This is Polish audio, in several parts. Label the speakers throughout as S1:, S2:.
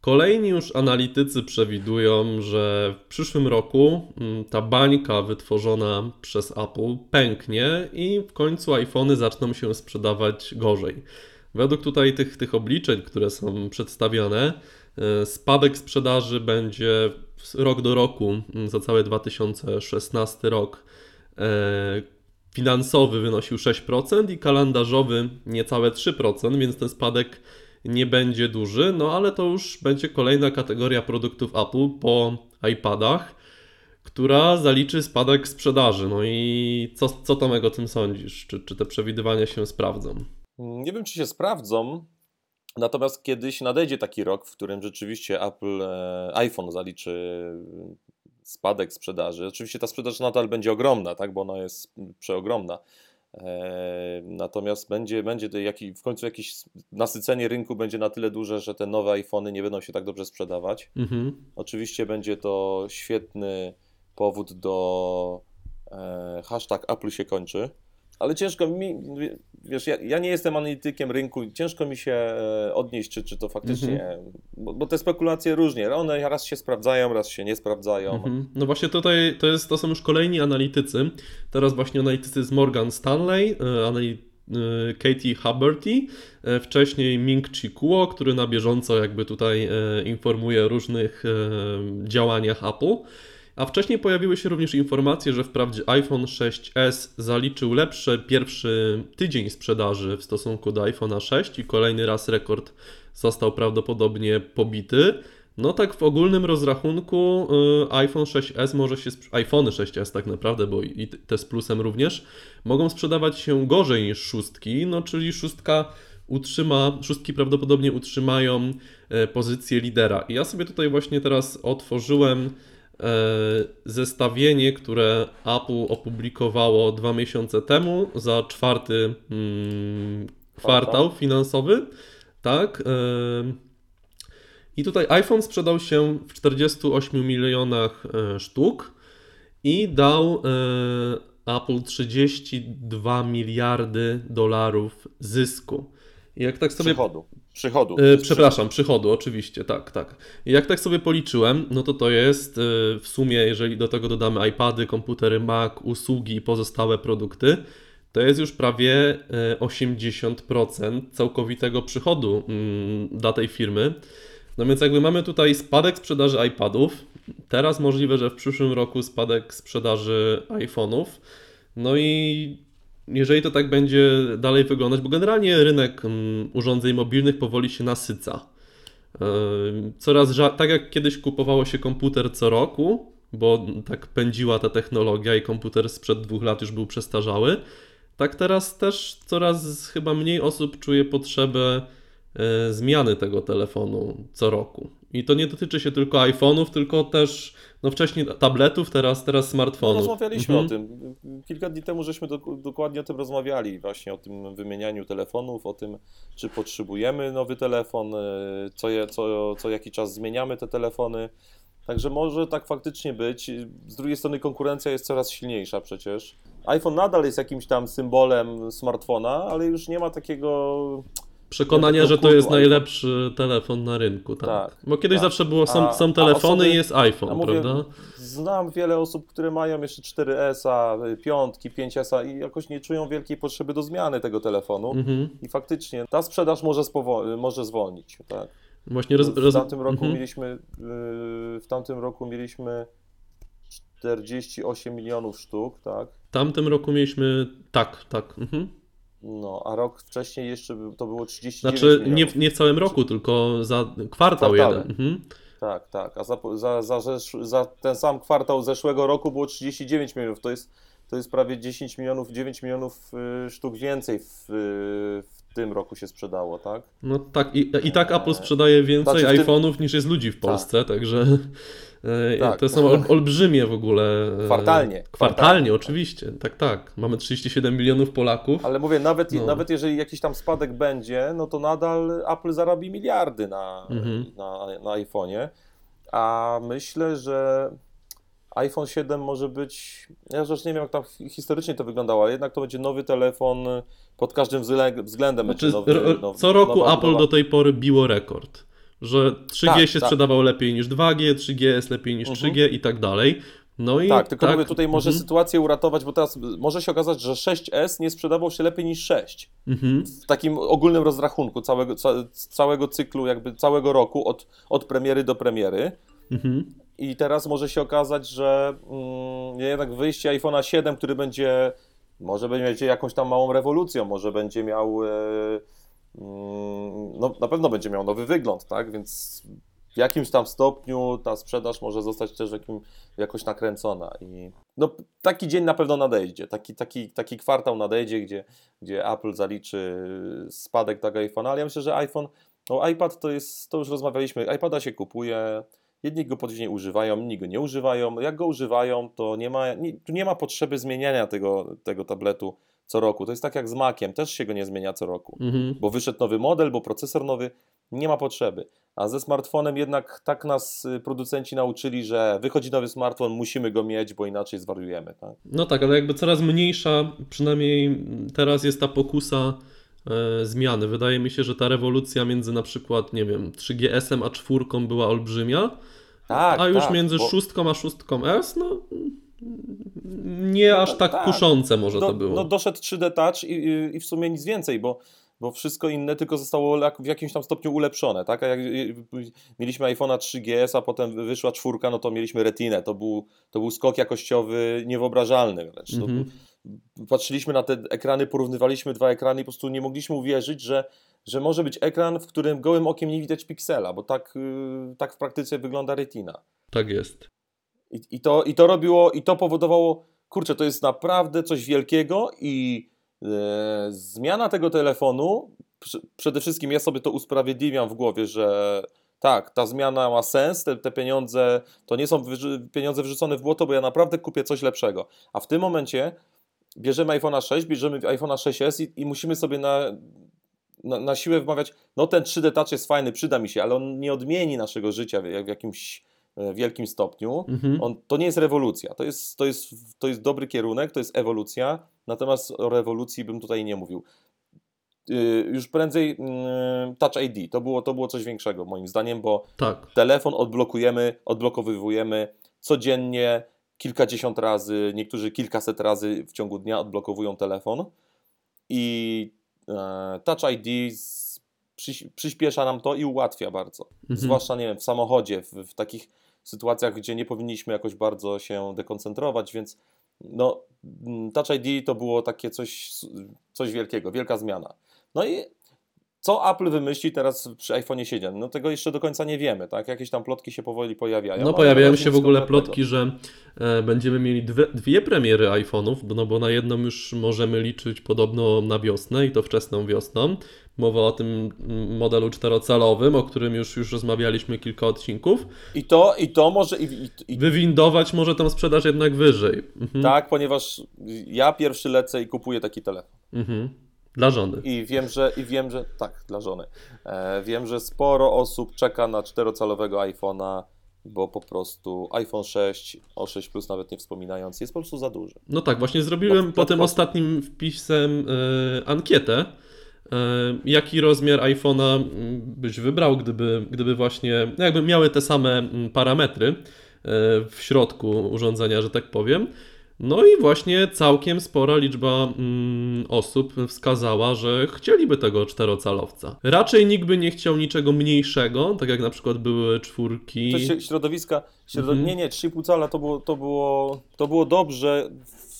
S1: Kolejni już analitycy przewidują, że w przyszłym roku mm, ta bańka wytworzona przez Apple pęknie i w końcu iPhony zaczną się sprzedawać gorzej. Według tutaj tych, tych obliczeń, które są przedstawione, e, spadek sprzedaży będzie rok do roku mm, za cały 2016 rok e, finansowy wynosił 6% i kalendarzowy niecałe 3%, więc ten spadek nie będzie duży, no ale to już będzie kolejna kategoria produktów Apple po iPadach, która zaliczy spadek sprzedaży. No i co, co Tomek o tym sądzisz? Czy, czy te przewidywania się sprawdzą?
S2: Nie wiem, czy się sprawdzą, natomiast kiedyś nadejdzie taki rok, w którym rzeczywiście Apple e, iPhone zaliczy spadek sprzedaży. Oczywiście ta sprzedaż nadal będzie ogromna, tak, bo ona jest przeogromna. Natomiast będzie, będzie jaki, w końcu jakieś nasycenie rynku będzie na tyle duże, że te nowe iPhony nie będą się tak dobrze sprzedawać. Mhm. Oczywiście będzie to świetny powód do e, hashtag Apple się kończy ale ciężko mi, wiesz, ja, ja, nie jestem analitykiem rynku, ciężko mi się e, odnieść, czy, czy to faktycznie, mhm. bo, bo, te spekulacje różnie, one raz się sprawdzają, raz się nie sprawdzają. Mhm.
S1: No właśnie tutaj to, jest, to są już kolejni analitycy, teraz właśnie analitycy z Morgan Stanley, e, analitycy e, Katie Haberty, wcześniej Ming Chi Kuo, który na bieżąco jakby tutaj informuje o różnych działaniach Apple. A wcześniej pojawiły się również informacje, że wprawdzie iPhone 6s zaliczył lepszy pierwszy tydzień sprzedaży w stosunku do iPhone'a 6 i kolejny raz rekord został prawdopodobnie pobity. No tak w ogólnym rozrachunku y, iPhone 6s może się, iPhone 6s tak naprawdę, bo i te z plusem również, mogą sprzedawać się gorzej niż szóstki, no czyli szóstka utrzyma, szóstki prawdopodobnie utrzymają e, pozycję lidera. I ja sobie tutaj właśnie teraz otworzyłem zestawienie, które Apple opublikowało dwa miesiące temu za czwarty mm, kwartał finansowy. Tak. E, I tutaj iPhone sprzedał się w 48 milionach e, sztuk i dał Apple 32 miliardy dolarów zysku.
S2: jak tak sobie. Przychodu. Przychodu.
S1: Yy, przepraszam, przychodu, oczywiście, tak, tak. Jak tak sobie policzyłem, no to to jest yy, w sumie, jeżeli do tego dodamy iPady, komputery Mac, usługi i pozostałe produkty, to jest już prawie 80% y, całkowitego przychodu yy, dla tej firmy. No więc jakby mamy tutaj spadek sprzedaży iPadów, teraz możliwe, że w przyszłym roku spadek sprzedaży iPhone'ów. No i jeżeli to tak będzie dalej wyglądać, bo generalnie rynek mm, urządzeń mobilnych powoli się nasyca. E, coraz tak jak kiedyś kupowało się komputer co roku, bo tak pędziła ta technologia i komputer sprzed dwóch lat już był przestarzały, tak teraz też coraz chyba mniej osób czuje potrzebę e, zmiany tego telefonu co roku. I to nie dotyczy się tylko iPhone'ów, tylko też no wcześniej tabletów, teraz, teraz smartfonów. No,
S2: rozmawialiśmy mhm. o tym. Kilka dni temu żeśmy do, dokładnie o tym rozmawiali, właśnie o tym wymienianiu telefonów, o tym, czy potrzebujemy nowy telefon, e, co, je, co, co jaki czas zmieniamy te telefony. Także może tak faktycznie być. Z drugiej strony konkurencja jest coraz silniejsza przecież. iPhone nadal jest jakimś tam symbolem smartfona, ale już nie ma takiego
S1: przekonania, że to jest najlepszy telefon na rynku. Tak. tak Bo kiedyś tak. zawsze było, są, są telefony i jest iPhone, mówię, prawda?
S2: Znam wiele osób, które mają jeszcze 4S, 5, 5S i jakoś nie czują wielkiej potrzeby do zmiany tego telefonu. Mhm. I faktycznie ta sprzedaż może, może zwolnić. Tak? Właśnie roz, roz... W tamtym roku mhm. mieliśmy y, w tamtym roku mieliśmy 48 milionów sztuk, tak?
S1: W tamtym roku mieliśmy tak, tak. Mhm.
S2: No, a rok wcześniej jeszcze to było 39
S1: Znaczy nie, nie w całym roku, tylko za kwartał jeden. Mhm.
S2: Tak, tak. A za, za, za, za, ten sam kwartał zeszłego roku było 39 milionów. To jest, to jest prawie 10 milionów, 9 milionów y, sztuk więcej w, w tym roku się sprzedało, tak?
S1: No tak, i, i tak Apple sprzedaje więcej znaczy, iPhone'ów tym... niż jest ludzi w Polsce, tak. także. E, tak. To są olbrzymie w ogóle.
S2: E, kwartalnie.
S1: Kwartalnie, oczywiście. Tak, tak. Mamy 37 milionów Polaków.
S2: Ale mówię, nawet, no. nawet jeżeli jakiś tam spadek będzie, no to nadal Apple zarobi miliardy na, mhm. na, na iPhone'ie. A myślę, że iPhone 7 może być. Ja już nie wiem, jak tam historycznie to wyglądało, ale jednak to będzie nowy telefon pod każdym względem. Znaczy,
S1: nowy, nowy, co roku Apple do tej pory biło rekord że 3G
S2: Tak,
S1: się
S2: tak.
S1: sprzedawał lepiej niż 2G, 3G jest lepiej niż
S2: Mhm.
S1: 3G i tak dalej. No i
S2: Tak, tylko mówię, tutaj może
S1: mhm,
S2: sytuację uratować, bo teraz może się okazać, że 6S nie sprzedawał się lepiej niż 6.
S1: mhm.
S2: W takim ogólnym rozrachunku całego, ca, całego cyklu, jakby całego roku, od, od premiery do premiery.
S1: Mhm.
S2: I teraz może się okazać, że mm, jednak wyjście iPhone'a 7, który będzie, może będzie jakąś tam małą rewolucją, może będzie miał, mm, no na pewno będzie miał nowy wygląd, tak? Więc w jakimś tam stopniu ta sprzedaż może zostać też jakim, jakoś nakręcona. I no, taki dzień na pewno nadejdzie, taki, taki, taki kwartał nadejdzie, gdzie, gdzie Apple zaliczy spadek tego iPhone'a, ale ja myślę, że iPhone, no iPad to jest, to już rozmawialiśmy, iPada się kupuje, Jedni go później używają, inni go nie używają. Jak go używają, to nie ma, nie, tu nie ma potrzeby zmieniania tego, tego tabletu co roku. To jest tak jak z Maciem, też się go nie zmienia co roku.
S1: Mhm.
S2: Bo wyszedł nowy model, bo procesor nowy, nie ma potrzeby. A ze smartfonem jednak tak nas y, producenci nauczyli, że wychodzi nowy smartfon, musimy go mieć, bo inaczej zwariujemy. Tak?
S1: No tak, ale jakby coraz mniejsza, przynajmniej teraz jest ta pokusa e, zmiany. Wydaje mi się, że ta rewolucja między na przykład, nie wiem, 3GS-em a 4 była olbrzymia,
S2: Tak,
S1: a już
S2: tak,
S1: między
S2: bo
S1: 6 a 6S, no nie aż tak,
S2: tak.
S1: kuszące może
S2: do,
S1: to było.
S2: No doszedł 3D Touch i, i, i w sumie nic więcej, bo, bo wszystko inne tylko zostało w jakimś tam stopniu ulepszone, tak? A jak mieliśmy iPhone'a 3GS, a potem wyszła czwórka, no to mieliśmy Retinę. To był, to był skok jakościowy niewyobrażalny wręcz.
S1: Mhm.
S2: był- patrzyliśmy na te ekrany, porównywaliśmy dwa ekrany i po prostu nie mogliśmy uwierzyć, że, że może być ekran, w którym gołym okiem nie widać piksela, bo tak, y, tak w praktyce wygląda Retina.
S1: Tak jest.
S2: I, i, to, I to robiło, i to powodowało, kurczę, to jest naprawdę coś wielkiego i e, zmiana tego telefonu, przede wszystkim ja sobie to usprawiedliwiam w głowie, że tak, ta zmiana ma sens, te, te pieniądze to nie są pieniądze wyrzucone w błoto, bo ja naprawdę kupię coś lepszego. A w tym momencie bierzemy iPhone'a 6, bierzemy iPhone'a 6s i, i musimy sobie na, na, na siłę wmawiać, no ten 3D Touch jest fajny, przyda mi się, ale on nie odmieni naszego życia w, w jakimś wielkim stopniu.
S1: Mhm.
S2: On, to nie jest rewolucja, to jest, to, jest, to jest dobry kierunek, to jest ewolucja, natomiast o rewolucji bym tutaj nie mówił. Yy, Już prędzej yy, Touch ID, to było, to było coś większego moim zdaniem, bo
S1: Tak.
S2: telefon odblokujemy, odblokowywujemy codziennie, kilkadziesiąt razy, niektórzy kilkaset razy w ciągu dnia odblokowują telefon i e, Touch ID z, przyś, przyspiesza nam to i ułatwia bardzo.
S1: Mhm.
S2: Zwłaszcza, nie wiem, w samochodzie, w, w takich sytuacjach, gdzie nie powinniśmy jakoś bardzo się dekoncentrować, więc no, mm, Touch ID to było takie coś, coś wielkiego, wielka zmiana. No i co Apple wymyśli teraz przy iPhone 7? No tego jeszcze do końca nie wiemy, tak? Jakieś tam plotki się powoli pojawiają.
S1: No pojawiają się w ogóle plotki, że e, będziemy mieli dwie, dwie premiery iPhone'ów, no bo na jedną już możemy liczyć podobno na wiosnę i to wczesną wiosną. Mowa o tym modelu czterocalowym, o którym już, już rozmawialiśmy kilka odcinków.
S2: I to, i to może, i, i, i
S1: Wywindować może tą sprzedaż jednak wyżej. Mhm.
S2: tak, ponieważ ja pierwszy lecę i kupuję taki telefon.
S1: Mhm. Dla żony.
S2: I wiem, że, i wiem, że tak, dla żony. E, wiem, że sporo osób czeka na czterocalowego iPhone'a, bo po prostu iPhone 6, o 6 Plus nawet nie wspominając, jest po prostu za duży.
S1: No tak, właśnie zrobiłem po tym ostatnim wpisem e, ankietę, jaki rozmiar iPhone'a byś wybrał, gdyby, gdyby właśnie, no jakby miały te same parametry e, w środku urządzenia, że tak powiem. No i właśnie całkiem spora liczba mm, osób wskazała, że chcieliby tego czterocalowca. Raczej nikt by nie chciał niczego mniejszego, tak jak na przykład były czwórki.
S2: To środowiska, środo...
S1: Mhm.
S2: nie, nie, 3,5 cala to było, to, było, to było dobrze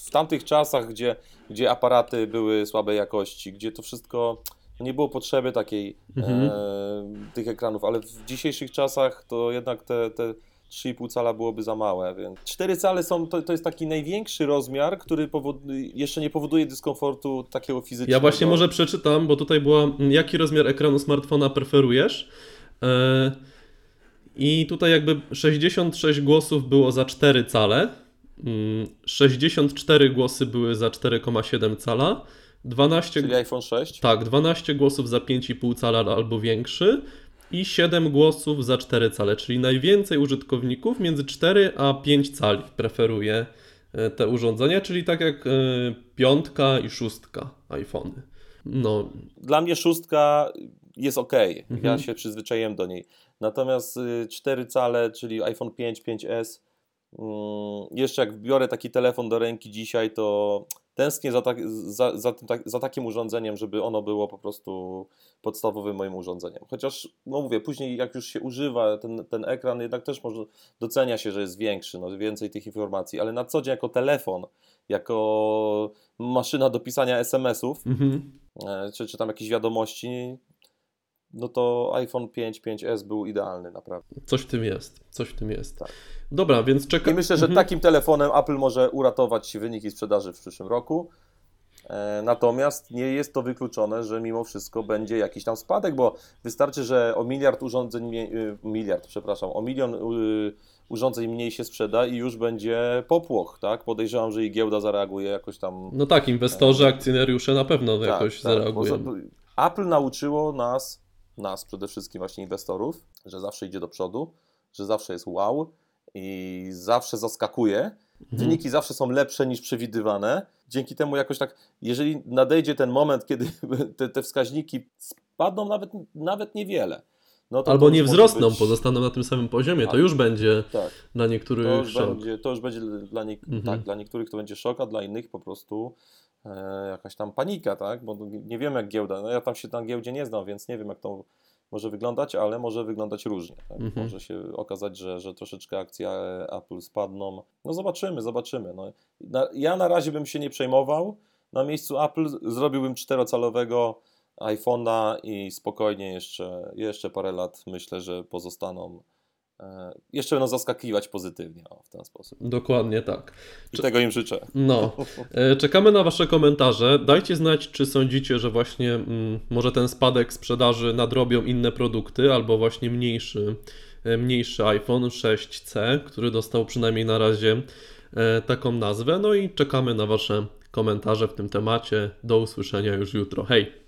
S2: w tamtych czasach, gdzie, gdzie aparaty były słabej jakości, gdzie to wszystko no nie było potrzeby takiej
S1: Mhm.
S2: e, tych ekranów, ale w dzisiejszych czasach to jednak te, te 3,5 cala byłoby za małe, więc 4 cale są, to, to jest taki największy rozmiar, który jeszcze nie powoduje dyskomfortu takiego fizycznego.
S1: Ja właśnie może przeczytam, bo tutaj była, jaki rozmiar ekranu smartfona preferujesz. E, I tutaj jakby 66 głosów było za 4 cale, 64 głosy były za 4,7 cala, 12,
S2: Czyli iPhone 6.
S1: tak, 12 głosów za 5,5 cala albo większy i 7 głosów za 4 cale, czyli najwięcej użytkowników między 4 a 5 cali preferuje e, te urządzenia, czyli tak jak e, piątka i szóstka iPhony. No,
S2: Dla mnie szóstka jest ok. Ja
S1: Mhm.
S2: się przyzwyczaiłem do niej. Natomiast y, 4 cale, czyli iPhone 5, 5S, mm, jeszcze jak biorę taki telefon do ręki dzisiaj, to tęsknię za, tak, za, za, tym, tak, za takim urządzeniem, żeby ono było po prostu podstawowym moim urządzeniem. Chociaż, no mówię, później jak już się używa ten, ten ekran, jednak też może docenia się, że jest większy, no więcej tych informacji, ale na co dzień jako telefon, jako maszyna do pisania SMS-ów,
S1: Mhm.
S2: e, czy, czy tam jakieś wiadomości, no to iPhone 5, 5S był idealny naprawdę.
S1: Coś w tym jest, coś w tym jest.
S2: Tak.
S1: Dobra, więc czekam.
S2: I myślę, że takim telefonem Apple może uratować wyniki sprzedaży w przyszłym roku. E, Natomiast nie jest to wykluczone, że mimo wszystko będzie jakiś tam spadek, bo wystarczy, że o miliard urządzeń, y, miliard, przepraszam, o milion y, urządzeń mniej się sprzeda i już będzie popłoch, tak? Podejrzewam, że i giełda zareaguje jakoś tam.
S1: No tak, inwestorzy, akcjonariusze na pewno
S2: Tak,
S1: jakoś
S2: tak,
S1: zareagują.
S2: Apple nauczyło nas, nas przede wszystkim właśnie inwestorów, że zawsze idzie do przodu, że zawsze jest wow i zawsze zaskakuje.
S1: Mhm.
S2: Wyniki zawsze są lepsze niż przewidywane. Dzięki temu jakoś tak, jeżeli nadejdzie ten moment, kiedy te, te wskaźniki spadną nawet, nawet niewiele. No to
S1: Albo
S2: to
S1: nie wzrosną,
S2: być-
S1: pozostaną na tym samym poziomie, to
S2: Tak.
S1: już będzie
S2: Tak,
S1: dla
S2: to
S1: niektórych
S2: już,
S1: szok.
S2: będzie, to już będzie dla, nie,
S1: Mhm.
S2: tak, dla niektórych to będzie szok, a dla innych po prostu jakaś tam panika, tak? Bo nie nie wiem jak giełda, no ja tam się na giełdzie nie znam, więc nie wiem jak to może wyglądać, ale może wyglądać różnie. Tak?
S1: Mhm.
S2: Może się okazać, że, że troszeczkę akcje Apple spadną. No zobaczymy, zobaczymy. No, na, ja na razie bym się nie przejmował. Na miejscu Apple zrobiłbym czterocalowego iPhone'a i spokojnie jeszcze, jeszcze parę lat myślę, że pozostaną. E, jeszcze będą zaskakiwać pozytywnie o, w ten sposób.
S1: Dokładnie tak.
S2: I tego im życzę.
S1: No, e, czekamy na Wasze komentarze. Dajcie znać, czy sądzicie, że właśnie mm, może ten spadek sprzedaży nadrobią inne produkty, albo właśnie mniejszy, e, mniejszy iPhone 6C, który dostał przynajmniej na razie e, taką nazwę. No i czekamy na Wasze komentarze w tym temacie. Do usłyszenia już jutro. Hej!